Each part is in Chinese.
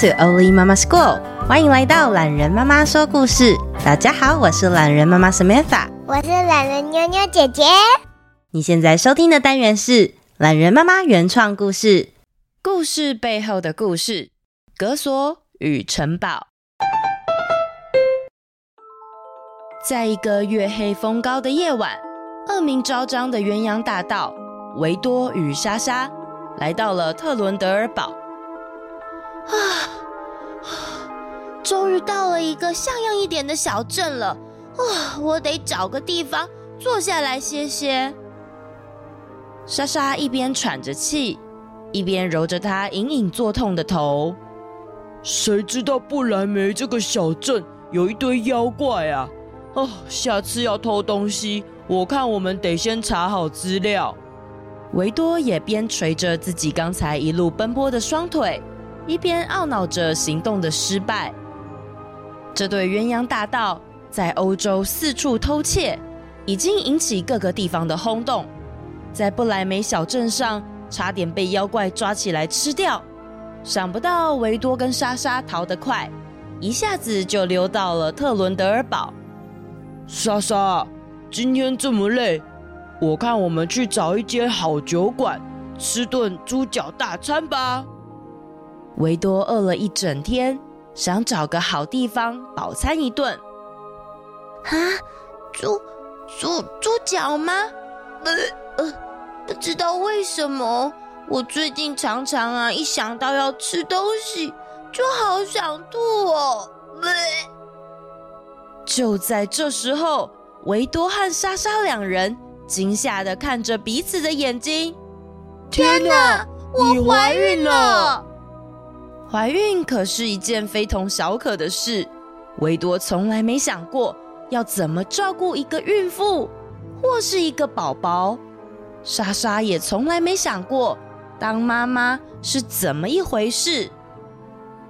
To Oli Mama School，欢迎来到懒人妈妈说故事。大家好，我是懒人妈妈 Samantha，我是懒人妞妞姐姐。你现在收听的单元是懒人妈妈原创故事，故事背后的故事，格索与城堡。在一个月黑风高的夜晚，恶名昭彰的鸳鸯大盗维多与莎莎来到了特伦德尔堡。啊，终于到了一个像样一点的小镇了。啊，我得找个地方坐下来歇歇。莎莎一边喘着气，一边揉着她隐隐作痛的头。谁知道不莱梅这个小镇有一堆妖怪啊！哦，下次要偷东西，我看我们得先查好资料。维多也边捶着自己刚才一路奔波的双腿，一边懊恼着行动的失败。这对鸳鸯大盗在欧洲四处偷窃，已经引起各个地方的轰动，在不来梅小镇上差点被妖怪抓起来吃掉。想不到维多跟莎莎逃得快，一下子就溜到了特伦德尔堡。莎莎，今天这么累，我看我们去找一间好酒馆，吃顿猪脚大餐吧。维多饿了一整天，想找个好地方饱餐一顿。啊，猪猪猪脚吗？呃呃，不知道为什么，我最近常常啊，一想到要吃东西，就好想吐哦。呃就在这时候，维多和莎莎两人惊吓的看着彼此的眼睛。天哪，我怀孕了！怀孕可是一件非同小可的事。维多从来没想过要怎么照顾一个孕妇或是一个宝宝。莎莎也从来没想过当妈妈是怎么一回事。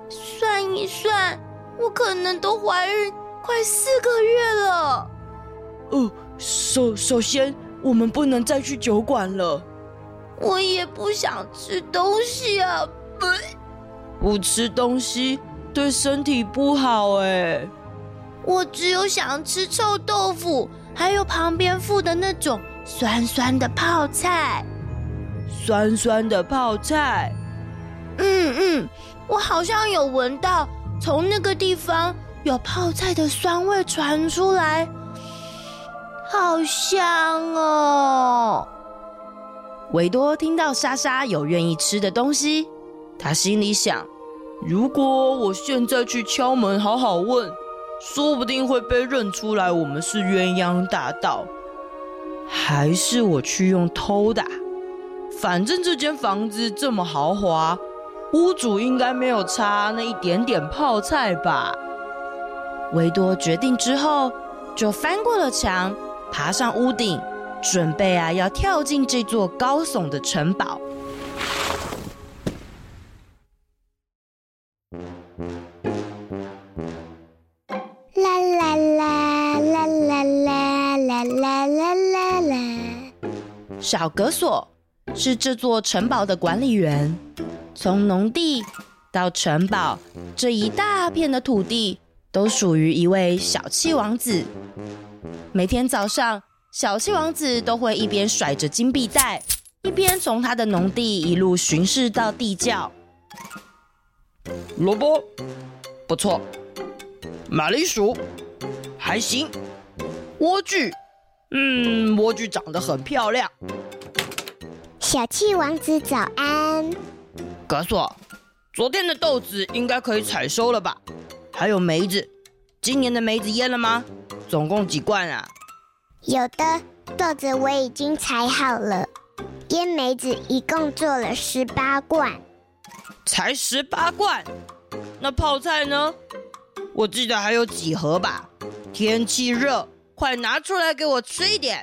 算一算，我可能都怀孕。快四个月了。哦，首首先，我们不能再去酒馆了。我也不想吃东西啊，不，不吃东西对身体不好哎。我只有想吃臭豆腐，还有旁边附的那种酸酸的泡菜。酸酸的泡菜。嗯嗯，我好像有闻到从那个地方。有泡菜的酸味传出来，好香哦！维多听到莎莎有愿意吃的东西，他心里想：如果我现在去敲门，好好问，说不定会被认出来，我们是鸳鸯大盗。还是我去用偷的？反正这间房子这么豪华，屋主应该没有差那一点点泡菜吧？维多决定之后，就翻过了墙，爬上屋顶，准备啊要跳进这座高耸的城堡。小格索是这座城堡的管理员，从农地到城堡这一大片的土地。都属于一位小气王子。每天早上，小气王子都会一边甩着金币袋，一边从他的农地一路巡视到地窖。萝卜不错，马铃薯还行，莴苣，嗯，莴苣长得很漂亮。小气王子早安，格索，昨天的豆子应该可以采收了吧？还有梅子，今年的梅子腌了吗？总共几罐啊？有的，豆子我已经采好了，腌梅子一共做了十八罐。才十八罐？那泡菜呢？我记得还有几盒吧？天气热，快拿出来给我吃一点。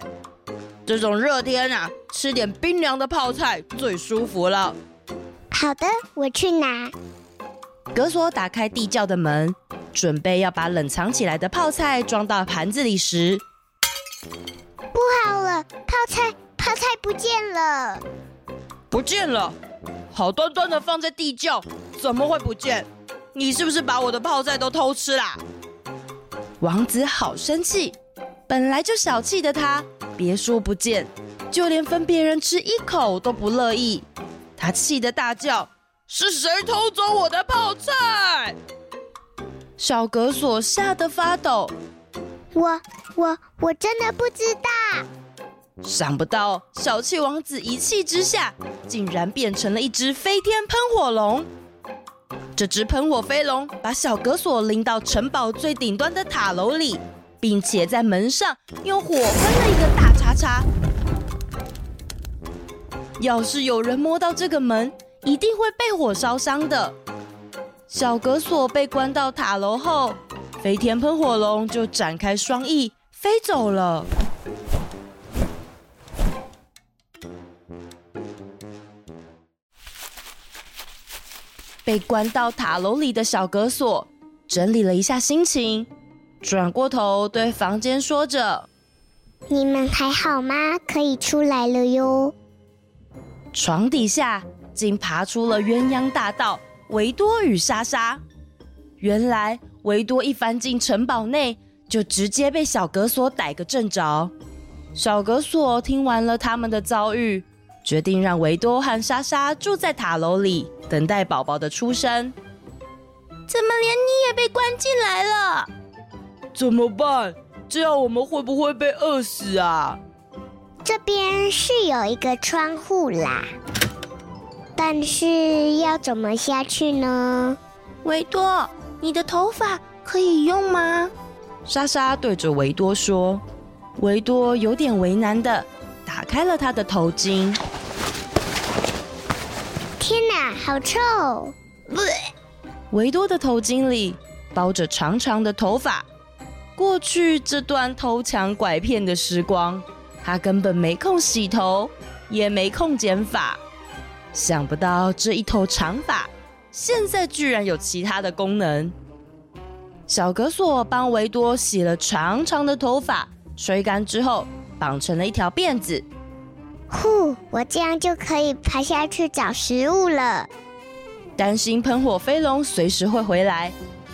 这种热天啊，吃点冰凉的泡菜最舒服了。好的，我去拿。格索打开地窖的门。准备要把冷藏起来的泡菜装到盘子里时，不好了！泡菜，泡菜不见了！不见了！好端端的放在地窖，怎么会不见？你是不是把我的泡菜都偷吃啦？王子好生气，本来就小气的他，别说不见，就连分别人吃一口都不乐意。他气得大叫：“是谁偷走我的泡菜？”小格索吓得发抖。我我我真的不知道。想不到小气王子一气之下，竟然变成了一只飞天喷火龙。这只喷火飞龙把小格索拎到城堡最顶端的塔楼里，并且在门上用火喷了一个大叉叉。要是有人摸到这个门，一定会被火烧伤的。小格索被关到塔楼后，飞天喷火龙就展开双翼飞走了。被关到塔楼里的小格索整理了一下心情，转过头对房间说着：“你们还好吗？可以出来了哟。”床底下竟爬出了鸳鸯大盗维多与莎莎。原来维多一翻进城堡内，就直接被小格索逮个正着。小格索听完了他们的遭遇。决定让维多和莎莎住在塔楼里，等待宝宝的出生。怎么连你也被关进来了？怎么办？这样我们会不会被饿死啊？这边是有一个窗户啦，但是要怎么下去呢？维多，你的头发可以用吗？莎莎对着维多说。维多有点为难的打开了他的头巾。天哪，好臭！维多的头巾里包着长长的头发。过去这段偷抢拐骗的时光，他根本没空洗头，也没空剪发。想不到这一头长发，现在居然有其他的功能。小格索帮维多洗了长长的头发，吹干之后，绑成了一条辫子。呼，我这样就可以爬下去找食物了。担心喷火飞龙随时会回来，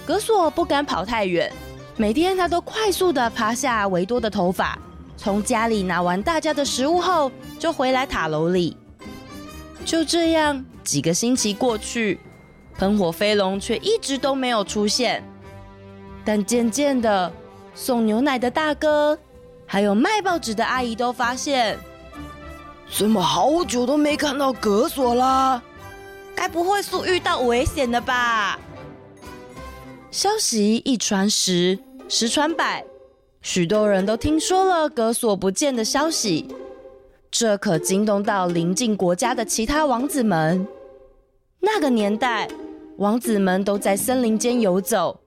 格索不敢跑太远。每天他都快速的爬下维多的头发，从家里拿完大家的食物后，就回来塔楼里。就这样，几个星期过去，喷火飞龙却一直都没有出现。但渐渐的，送牛奶的大哥，还有卖报纸的阿姨都发现。怎么好久都没看到格索啦？该不会是遇到危险了吧？消息一传十，十传百，许多人都听说了格索不见的消息，这可惊动到邻近国家的其他王子们。那个年代，王子们都在森林间游走，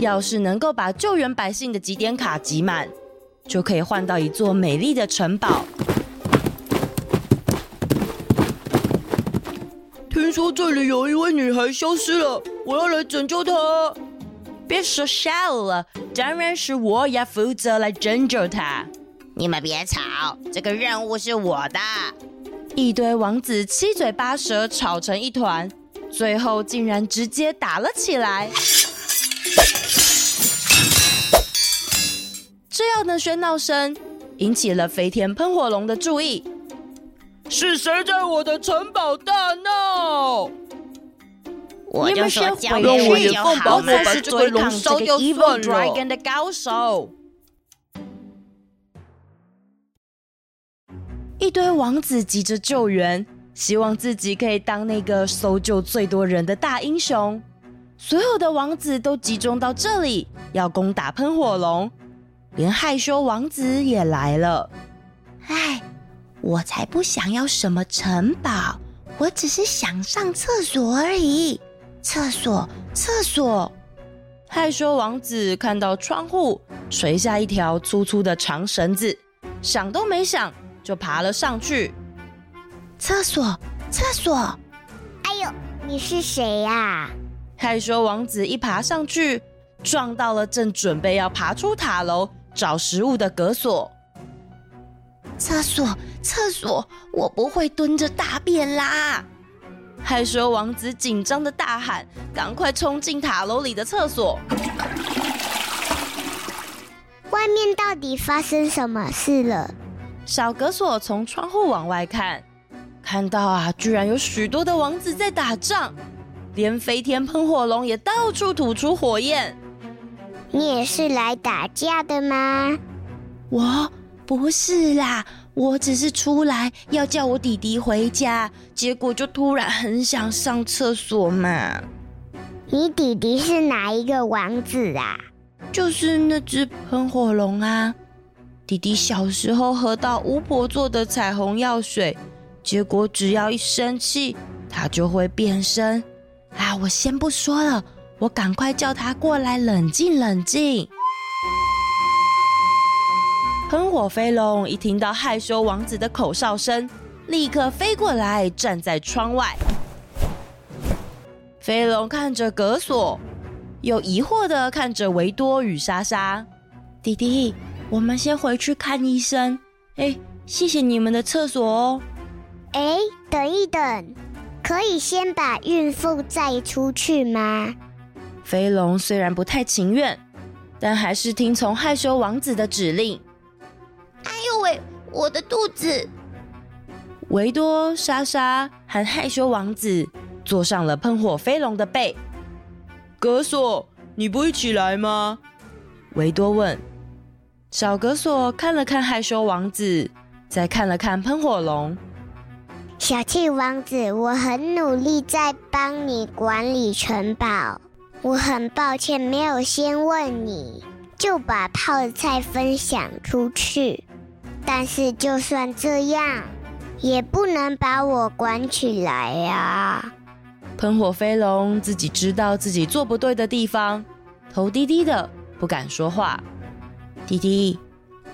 要是能够把救援百姓的集点卡集满，就可以换到一座美丽的城堡。听说这里有一位女孩消失了，我要来拯救她。别说笑了，当然是我要负责来拯救他。你们别吵，这个任务是我的。一堆王子七嘴八舌吵成一团，最后竟然直接打了起来。这样的喧闹声引起了飞天喷火龙的注意。是谁在我的城堡大闹？我就说交给我就好了。我才是对抗这个 Evil Dragon 的高手。一堆王子急着救援，希望自己可以当那个搜救最多人的大英雄。所有的王子都集中到这里，要攻打喷火龙。连害羞王子也来了。哎。我才不想要什么城堡，我只是想上厕所而已。厕所，厕所！害羞王子看到窗户垂下一条粗粗的长绳子，想都没想就爬了上去。厕所，厕所！哎呦，你是谁呀？害羞王子一爬上去，撞到了正准备要爬出塔楼找食物的格索。厕所，厕所，我不会蹲着大便啦！害羞王子紧张的大喊：“赶快冲进塔楼里的厕所！”外面到底发生什么事了？小格索从窗户往外看，看到啊，居然有许多的王子在打仗，连飞天喷火龙也到处吐出火焰。你也是来打架的吗？我不是啦，我只是出来要叫我弟弟回家，结果就突然很想上厕所嘛。你弟弟是哪一个王子啊？就是那只喷火龙啊！弟弟小时候喝到巫婆做的彩虹药水，结果只要一生气，他就会变身。啊，我先不说了，我赶快叫他过来冷静冷静。喷火飞龙一听到害羞王子的口哨声，立刻飞过来，站在窗外。飞龙看着格索。又疑惑的看着维多与莎莎，弟弟，我们先回去看医生。哎，谢谢你们的厕所哦。哎，等一等，可以先把孕妇载出去吗？飞龙虽然不太情愿，但还是听从害羞王子的指令。我的肚子！维多、莎莎和害羞王子坐上了喷火飞龙的背。格索，你不一起来吗？维多问。小格索看了看害羞王子，再看了看喷火龙。小气王子，我很努力在帮你管理城堡。我很抱歉没有先问你，就把泡菜分享出去。但是就算这样，也不能把我关起来呀。喷火飞龙自己知道自己做不对的地方，头低低的，不敢说话。弟弟，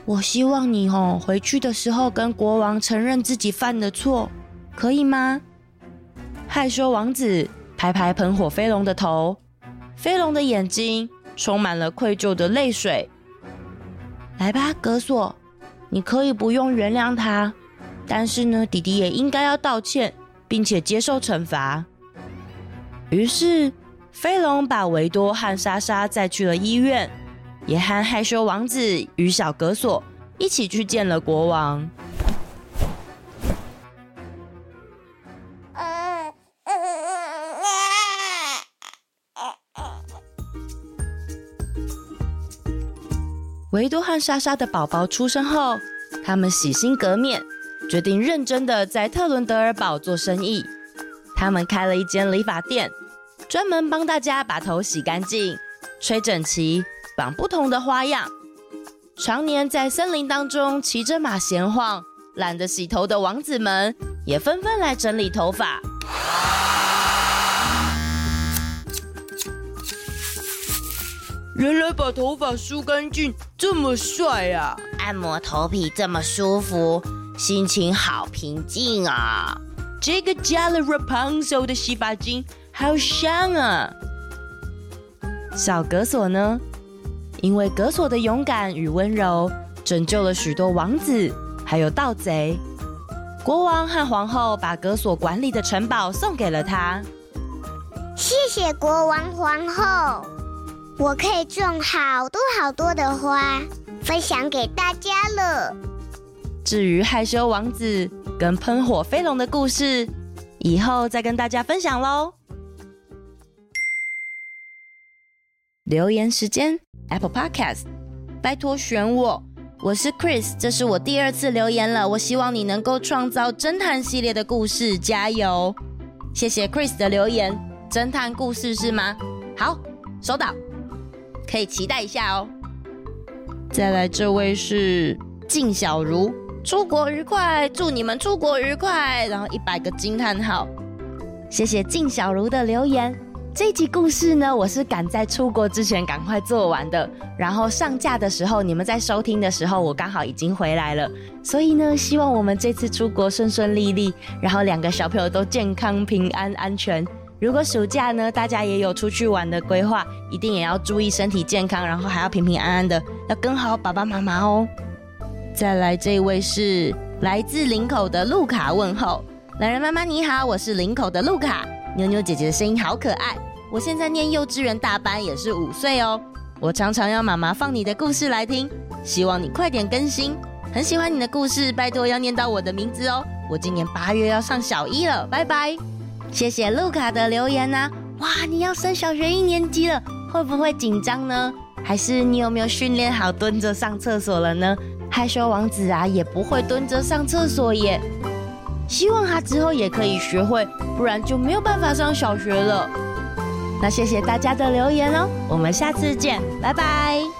我希望你哦，回去的时候跟国王承认自己犯的错，可以吗？害羞王子拍拍喷火飞龙的头，飞龙的眼睛充满了愧疚的泪水。来吧，格索，你可以不用原谅他，但是呢，弟弟也应该要道歉，并且接受惩罚。于是，飞龙把维多和莎莎载去了医院，也和害羞王子与小格索一起去见了国王。维多和莎莎的宝宝出生后，他们洗心革面，决定认真的在特伦德尔堡做生意。他们开了一间理发店，专门帮大家把头洗干净、吹整齐、绑不同的花样。常年在森林当中骑着马闲晃、懒得洗头的王子们，也纷纷来整理头发。原来把头发梳干净这么帅啊！按摩头皮这么舒服，心情好平静啊！这个加了 Rapunzel 的洗发精好香啊！小格索呢？因为格索的勇敢与温柔，拯救了许多王子，还有盗贼。国王和皇后把格索管理的城堡送给了他。谢谢国王皇后，我可以种好多好多的花，分享给大家了。至于害羞王子跟喷火飞龙的故事，以后再跟大家分享喽。留言时间，Apple Podcast，拜托选我，我是 Chris，这是我第二次留言了。我希望你能够创造侦探系列的故事，加油！谢谢 Chris 的留言，侦探故事是吗？好，收到，可以期待一下哦。再来，这位是静小如。出国愉快，祝你们出国愉快。然后一百个惊叹号，谢谢静小如的留言。这集故事呢，我是赶在出国之前赶快做完的。然后上架的时候，你们在收听的时候，我刚好已经回来了。所以呢，希望我们这次出国顺顺利利，然后两个小朋友都健康平安安全。如果暑假呢，大家也有出去玩的规划，一定也要注意身体健康，然后还要平平安安的，要跟好爸爸妈妈哦。再来这位是来自林口的路卡问候，懒人妈妈你好，我是林口的路卡。妞妞姐姐的声音好可爱。我现在念幼稚园大班，也是五岁哦。我常常要妈妈放你的故事来听，希望你快点更新。很喜欢你的故事，拜托要念到我的名字哦。我今年八月要上小一了，拜拜。谢谢路卡的留言啊。哇，你要升小学一年级了，会不会紧张呢？还是你有没有训练好蹲着上厕所了呢？害羞王子啊，也不会蹲着上厕所耶。希望他之后也可以学会，不然就没有办法上小学了。那谢谢大家的留言哦，我们下次见，拜拜。